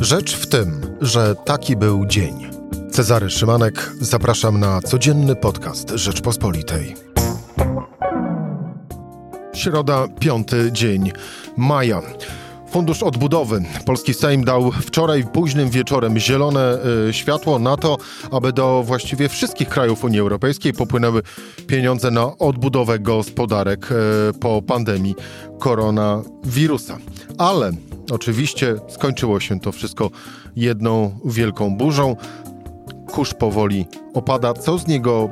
Rzecz w tym, że taki był dzień. Cezary Szymanek, zapraszam na codzienny podcast Rzeczpospolitej. Środa, piąty dzień maja. Fundusz Odbudowy. Polski Sejm dał wczoraj późnym wieczorem zielone y, światło na to, aby do właściwie wszystkich krajów Unii Europejskiej popłynęły pieniądze na odbudowę gospodarek y, po pandemii koronawirusa. Ale oczywiście skończyło się to wszystko jedną wielką burzą kurz powoli opada. Co z niego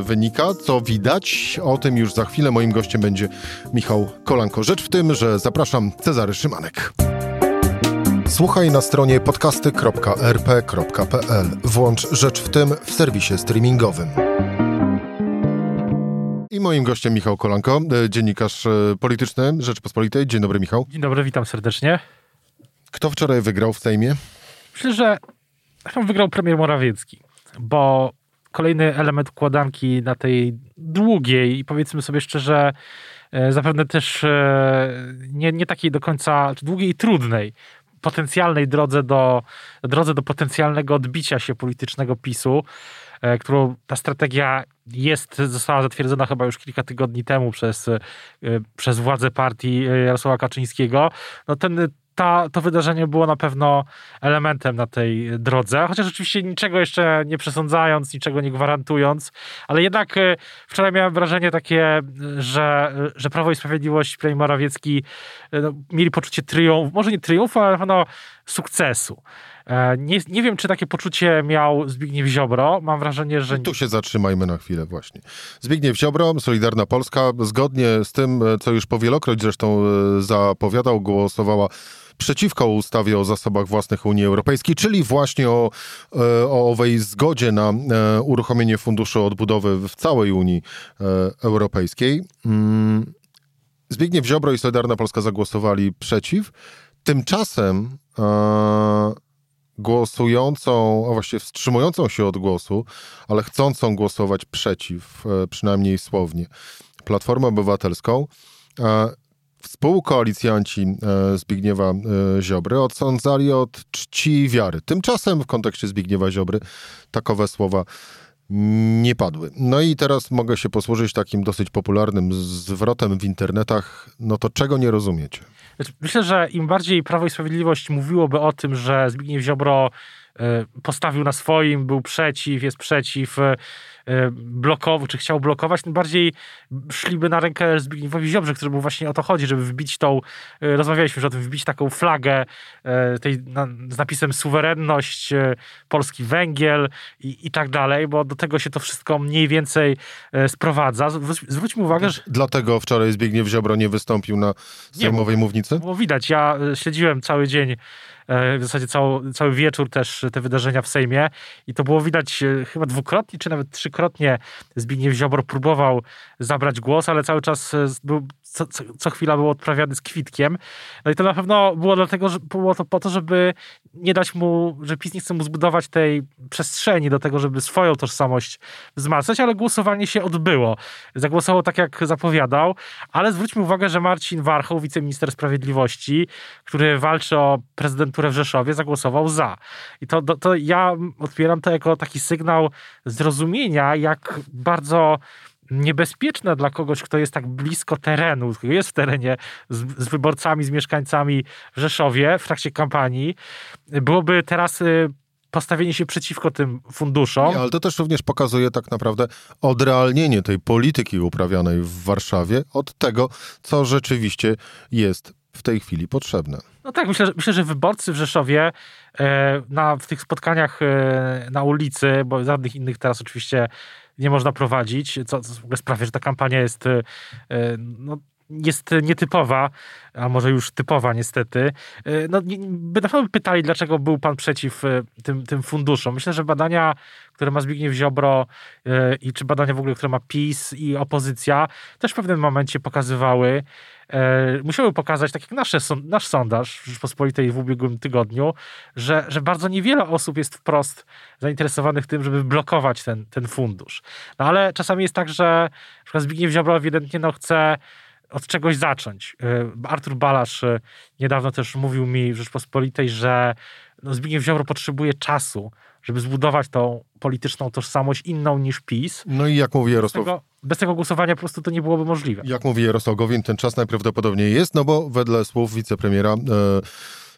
e, wynika, co widać, o tym już za chwilę. Moim gościem będzie Michał Kolanko. Rzecz w tym, że zapraszam Cezary Szymanek. Słuchaj na stronie podcasty.rp.pl. Włącz Rzecz w tym w serwisie streamingowym. Moim gościem Michał Kolanko, e, dziennikarz e, polityczny Rzeczpospolitej. Dzień dobry, Michał. Dzień dobry, witam serdecznie. Kto wczoraj wygrał w Sejmie? Myślę, że wygrał premier Morawiecki, bo kolejny element układanki na tej długiej i powiedzmy sobie szczerze, e, zapewne też nie, nie takiej do końca długiej i trudnej, potencjalnej drodze do, drodze do potencjalnego odbicia się politycznego PiSu, którą ta strategia jest, została zatwierdzona chyba już kilka tygodni temu przez, przez władze partii Jarosława Kaczyńskiego. No ten ta, to wydarzenie było na pewno elementem na tej drodze, chociaż oczywiście niczego jeszcze nie przesądzając, niczego nie gwarantując, ale jednak e, wczoraj miałem wrażenie takie, że, że Prawo i Sprawiedliwość, premier Morawiecki e, no, mieli poczucie triumfu, może nie triumfu, ale na pewno sukcesu. E, nie, nie wiem, czy takie poczucie miał Zbigniew Ziobro. Mam wrażenie, że. Tu się zatrzymajmy na chwilę, właśnie. Zbigniew Ziobro, Solidarna Polska, zgodnie z tym, co już powielokroć zresztą zapowiadał, głosowała przeciwko ustawie o zasobach własnych Unii Europejskiej, czyli właśnie o, e, o owej zgodzie na e, uruchomienie funduszu odbudowy w całej Unii e, Europejskiej. Mm. Zbigniew Ziobro i Solidarna Polska zagłosowali przeciw. Tymczasem głosującą, a właściwie wstrzymującą się od głosu, ale chcącą głosować przeciw, przynajmniej słownie, Platformę Obywatelską, Współkoalicjanci e, Zbigniewa e, Ziobry odsądzali od czci wiary. Tymczasem w kontekście Zbigniewa Ziobry takowe słowa nie padły. No i teraz mogę się posłużyć takim dosyć popularnym zwrotem w internetach. No to czego nie rozumiecie? Znaczy, myślę, że im bardziej Prawo i Sprawiedliwość mówiłoby o tym, że Zbigniew Ziobro e, postawił na swoim, był przeciw, jest przeciw, E, blokował, czy chciał blokować, tym bardziej szliby na rękę Zbigniewowi Ziobrze, który był właśnie o to chodzi, żeby wbić tą, e, rozmawialiśmy już o tym, wbić taką flagę e, tej, na, z napisem suwerenność, polski węgiel i, i tak dalej, bo do tego się to wszystko mniej więcej sprowadza. Zwróćmy uwagę, że... Dlatego wczoraj Zbigniew Ziobro nie wystąpił na sejmowej nie, mównicy? Było widać, ja śledziłem cały dzień E, w zasadzie cały, cały wieczór też te wydarzenia w Sejmie i to było widać e, chyba dwukrotnie, czy nawet trzykrotnie Zbigniew Ziobro próbował zabrać głos, ale cały czas e, był, co, co, chwila był odprawiany z kwitkiem. No i to na pewno było dlatego, że było to po to, żeby nie dać mu, że PiS nie chce mu zbudować tej przestrzeni do tego, żeby swoją tożsamość wzmacniać, ale głosowanie się odbyło. Zagłosował tak, jak zapowiadał, ale zwróćmy uwagę, że Marcin Warchoł, wiceminister sprawiedliwości, który walczy o prezydenturę w Rzeszowie, zagłosował za. I to, to ja odbieram to jako taki sygnał zrozumienia, jak bardzo niebezpieczne dla kogoś, kto jest tak blisko terenu, jest w terenie z, z, wyborcami, z mieszkańcami w Rzeszowie w trakcie kampanii, byłoby teraz y, postawienie się przeciwko tym funduszom. Nie, ale to też również pokazuje tak naprawdę odrealnienie tej polityki uprawianej w Warszawie od tego, co rzeczywiście jest w tej chwili potrzebne. No tak, myślę, myślę że wyborcy w Rzeszowie e, na, w tych spotkaniach e, na ulicy, bo żadnych innych teraz oczywiście nie można prowadzić, co, co w ogóle sprawia, że ta kampania jest e, no, jest nietypowa, a może już typowa niestety. No, by na pewno pytali, dlaczego był pan przeciw tym, tym funduszom. Myślę, że badania, które ma Zbigniew Ziobro i czy badania w ogóle, które ma PiS i opozycja, też w pewnym momencie pokazywały, e, musiały pokazać, tak jak nasze, nasz sondaż w Rzeczpospolitej w ubiegłym tygodniu, że, że bardzo niewiele osób jest wprost zainteresowanych tym, żeby blokować ten, ten fundusz. No ale czasami jest tak, że na przykład Zbigniew Ziobro ewidentnie no, chce od czegoś zacząć. Artur Balasz niedawno też mówił mi w Rzeczpospolitej, że no Zbigniew Ziobro potrzebuje czasu, żeby zbudować tą polityczną tożsamość inną niż PiS. No i jak mówi Jarosław... Bez tego, bez tego głosowania po prostu to nie byłoby możliwe. Jak mówi Jarosław Gowin, ten czas najprawdopodobniej jest, no bo wedle słów wicepremiera... E,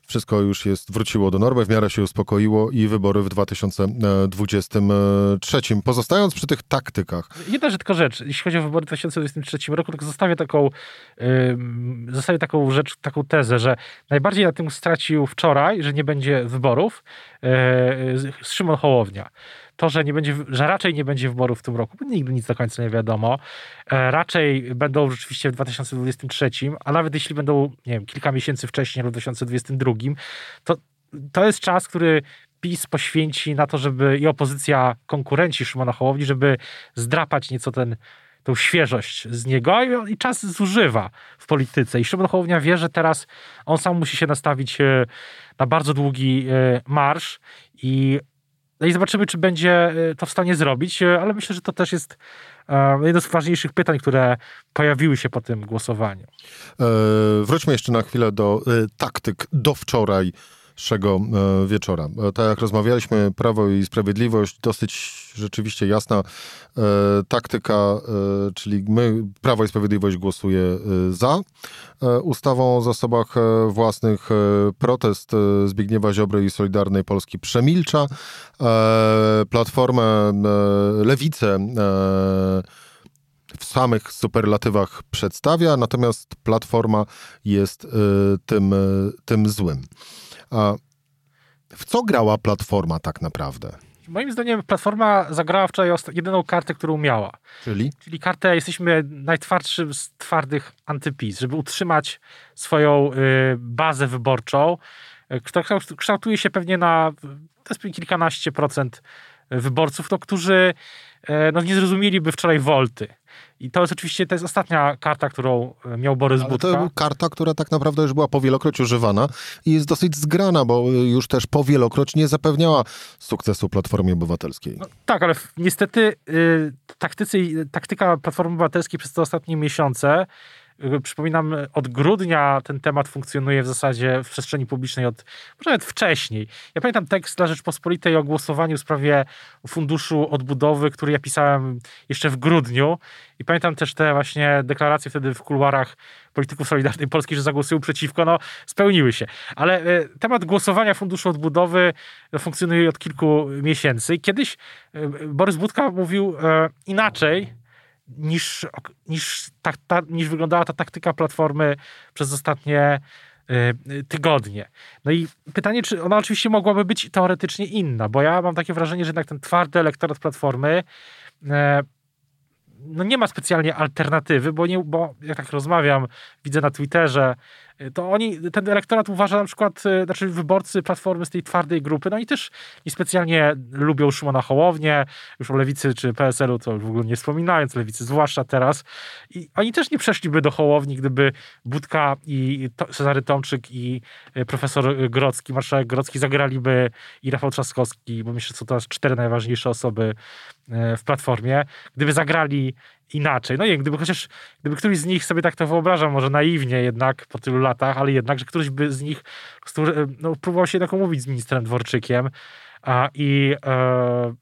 wszystko już jest, wróciło do normy, w miarę się uspokoiło i wybory w 2023. Pozostając przy tych taktykach. Jedna rzecz, tylko rzecz, jeśli chodzi o wybory w 2023 roku, to zostawię taką, yy, zostawię taką rzecz, taką tezę, że najbardziej na tym stracił wczoraj, że nie będzie wyborów, yy, Szymon Hołownia to, że, nie będzie, że raczej nie będzie wyborów w tym roku, bo nigdy nic do końca nie wiadomo. E, raczej będą rzeczywiście w 2023, a nawet jeśli będą, nie wiem, kilka miesięcy wcześniej, lub w 2022, to, to jest czas, który PiS poświęci na to, żeby i opozycja, konkurenci Szymona Hołowni, żeby zdrapać nieco ten tą świeżość z niego i, czas zużywa w polityce. I Szymon Hołownia wie, że teraz on sam musi się nastawić e, na bardzo długi e, marsz i no i zobaczymy, czy będzie e, to w stanie zrobić, e, ale myślę, że to też jest e, jedno z ważniejszych pytań, które pojawiły się po tym głosowaniu. wróćmy jeszcze na chwilę do taktyk do wczoraj dzisiejszego e, wieczora. E, tak jak rozmawialiśmy, Prawo i Sprawiedliwość, dosyć rzeczywiście jasna e, taktyka, czyli my, Prawo i Sprawiedliwość głosuje za ustawą o zasobach własnych. Protest Zbigniewa Ziobry i Solidarnej Polski przemilcza. Platformę, lewicę w samych superlatywach przedstawia, natomiast Platforma jest tym, tym złym. W co grała Platforma tak naprawdę? Moim zdaniem Platforma zagrała wczoraj jedyną kartę, którą miała. Czyli? Czyli kartę, jesteśmy najtwardszym z twardych antypis, żeby utrzymać swoją y, bazę wyborczą, y, która kształtuje się pewnie na to jest kilkanaście procent wyborców, to którzy y, no, nie zrozumieliby wczoraj Wolty. I to jest oczywiście, to jest ostatnia karta, którą e, miał Borys Ale Budka. To karta, która tak naprawdę już była powielokroć używana i jest dosyć zgrana, bo już też powielokroć nie zapewniała sukcesu Platformie Obywatelskiej. No, tak, ale niestety y, taktycy, taktyka Platformy Obywatelskiej przez te ostatnie miesiące Przypominam, od grudnia ten temat funkcjonuje w zasadzie w przestrzeni publicznej, od może nawet wcześniej. Ja pamiętam tekst dla Rzeczpospolitej o głosowaniu w sprawie Funduszu Odbudowy, który ja pisałem jeszcze w grudniu i pamiętam też te właśnie deklaracje wtedy w kuluarach polityków Solidarnej Polski, że zagłosują przeciwko, no spełniły się. Ale e, temat głosowania Funduszu Odbudowy no, funkcjonuje od kilku miesięcy. Kiedyś Borys Budka mówił inaczej, niż, niż, tak, ta, niż wyglądała ta taktyka Platformy przez ostatnie y, tygodnie. No i pytanie, czy ona oczywiście mogłaby być teoretycznie inna, bo ja mam takie wrażenie, że jednak ten twardy elektorat Platformy y, no nie ma specjalnie alternatywy, bo, nie, bo jak tak rozmawiam, widzę na Twitterze, to oni, ten elektorat uważa na przykład, e, znaczy wyborcy Platformy z tej twardej grupy, no i też niespecjalnie lubią Szymona Hołownię, już o Lewicy czy PSL-u to w ogóle nie wspominając, Lewicy zwłaszcza teraz. I oni też nie przeszliby do Hołowni, gdyby Budka i Cezary Tomczyk i e, profesor Grocki, marszałek Grocki zagraliby i Rafał Trzaskowski, bo myślę, że są to cztery najważniejsze osoby w Platformie. Gdyby zagrali inaczej. No nie, gdyby chociaż, gdyby któryś z nich sobie tak to wyobrażał, może naiwnie jednak po tylu latach, ale jednak, że któryś by z nich no, próbował się jednak umówić z ministrem Dworczykiem a, i e,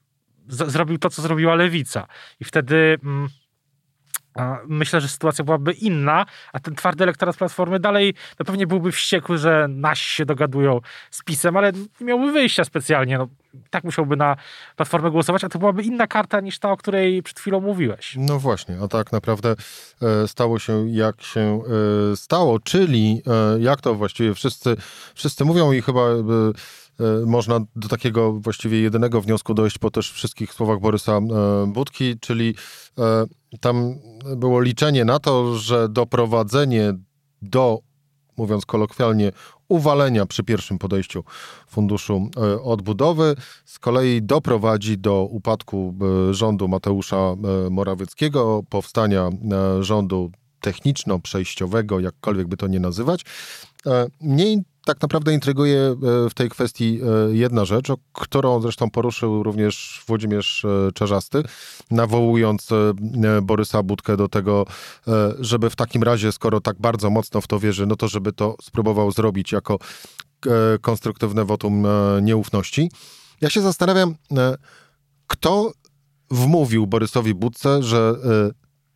z, zrobił to, co zrobiła Lewica. I wtedy... Mm, myślę, że sytuacja byłaby inna, a ten twardy elektorat Platformy dalej no pewnie byłby wściekły, że nasi się dogadują z PiSem, ale nie miałby wyjścia specjalnie. No, tak musiałby na Platformę głosować, a to byłaby inna karta niż ta, o której przed chwilą mówiłeś. No właśnie, a tak naprawdę e, stało się jak się e, stało, czyli e, jak to właściwie wszyscy, wszyscy mówią i chyba można do takiego właściwie jedynego wniosku dojść po też wszystkich słowach Borysa Budki, czyli tam było liczenie na to, że doprowadzenie do, mówiąc kolokwialnie, uwalenia przy pierwszym podejściu Funduszu e, Odbudowy z kolei doprowadzi do upadku e, rządu Mateusza e, Morawieckiego, powstania rządu techniczno-przejściowego, jakkolwiek by to nie nazywać. Mnie tak naprawdę intryguje e, w tej kwestii e, jedna rzecz, o którą zresztą poruszył również Włodzimierz e, Czarzasty, nawołując Borysa Budkę do tego, żeby w takim razie, skoro tak bardzo mocno w to wierzy, no to żeby to spróbował zrobić jako konstruktywne wotum nieufności. Ja się zastanawiam, kto wmówił Borysowi Budce, że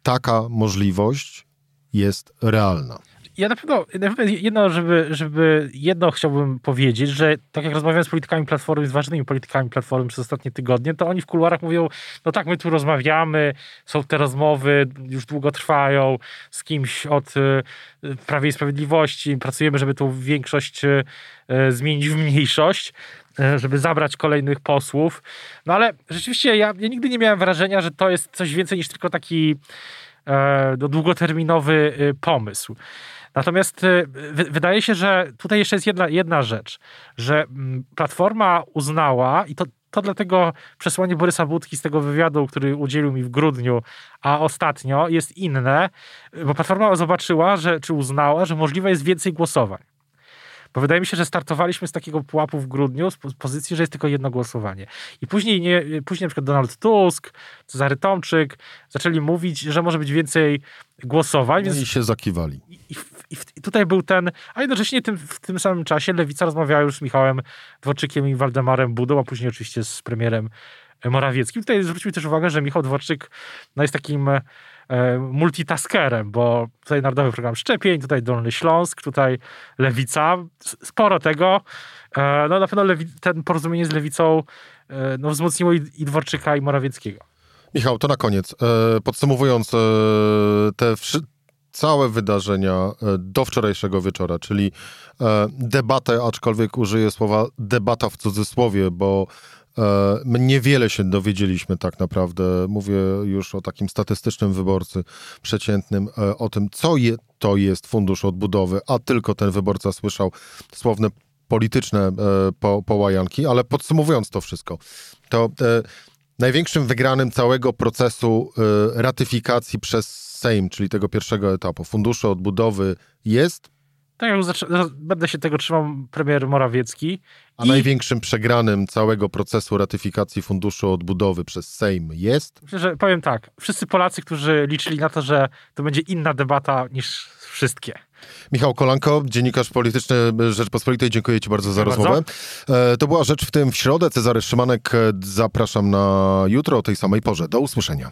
taka możliwość jest realna ja na pewno, na pewno jedno, żeby, żeby jedno chciałbym powiedzieć, że tak jak rozmawiałem z politykami Platformy, z ważnymi politykami Platformy przez ostatnie tygodnie, to oni w kuluarach mówią, no tak, my tu rozmawiamy, są te rozmowy, już długo trwają z kimś od y, Prawie i Sprawiedliwości, pracujemy, żeby tą większość y, zmienić w mniejszość y, żeby zabrać kolejnych posłów. No ale rzeczywiście ja, ja nigdy nie miałem wrażenia, że to jest coś więcej niż tylko taki e, no, długoterminowy pomysł. Natomiast y, wydaje się, że tutaj jeszcze jest jedna, jedna rzecz, że mm, Platforma uznała i to, to dlatego przesłanie Borysa Budki z tego wywiadu, który udzielił mi w grudniu, a ostatnio jest inne, bo Platforma zobaczyła, że, czy uznała, że możliwe jest więcej głosowań. Bo wydaje mi się, że startowaliśmy z takiego pułapu w grudniu, z pozycji, że jest tylko jedno głosowanie. I później, nie, później na przykład Donald Tusk, Cezary Tomczyk zaczęli mówić, że może być więcej głosowań. No więc... I się zakiwali. I, i, i, tutaj był ten, a jednocześnie tym, w tym samym czasie Lewica rozmawiała już z Michałem Dworczykiem i Waldemarem Budą, a później oczywiście z premierem Morawieckim. Tutaj zwróćmy też uwagę, że Michał Dworczyk no, jest takim multitaskerem, bo tutaj Narodowy Program Szczepień, tutaj Dolny Śląsk, tutaj Lewica, sporo tego. E, no na pewno Lewi- ten porozumienie z Lewicą e, no, wzmocniło i, i Dworczyka, i Morawieckiego. Michał, to na koniec. Podsumowując te całe wydarzenia do wczorajszego wieczora, czyli debatę, aczkolwiek użyję słowa debata w cudzysłowie, bo E, my niewiele się dowiedzieliśmy tak naprawdę. Mówię już o takim statystycznym wyborcy przeciętnym, e, o tym, co je, to jest fundusz odbudowy, a tylko ten wyborca słyszał słowne polityczne e, po, połajanki, ale podsumowując to wszystko, to największym wygranym całego procesu ratyfikacji przez Sejm, czyli tego pierwszego etapu funduszu odbudowy jest tak jak będę się tego trzymał premier Morawiecki. A I... największym przegranym całego procesu ratyfikacji Funduszu Odbudowy przez Sejm jest? Myślę, że powiem tak. Wszyscy Polacy, którzy liczyli na to, że to będzie inna debata niż wszystkie. Michał Kolanko, dziennikarz polityczny Rzeczpospolitej, dziękuję Ci bardzo za dziękuję rozmowę. Bardzo. E, to była rzecz w tym w środę. Cezary Szymanek, e, zapraszam na jutro o tej samej porze. Do usłyszenia.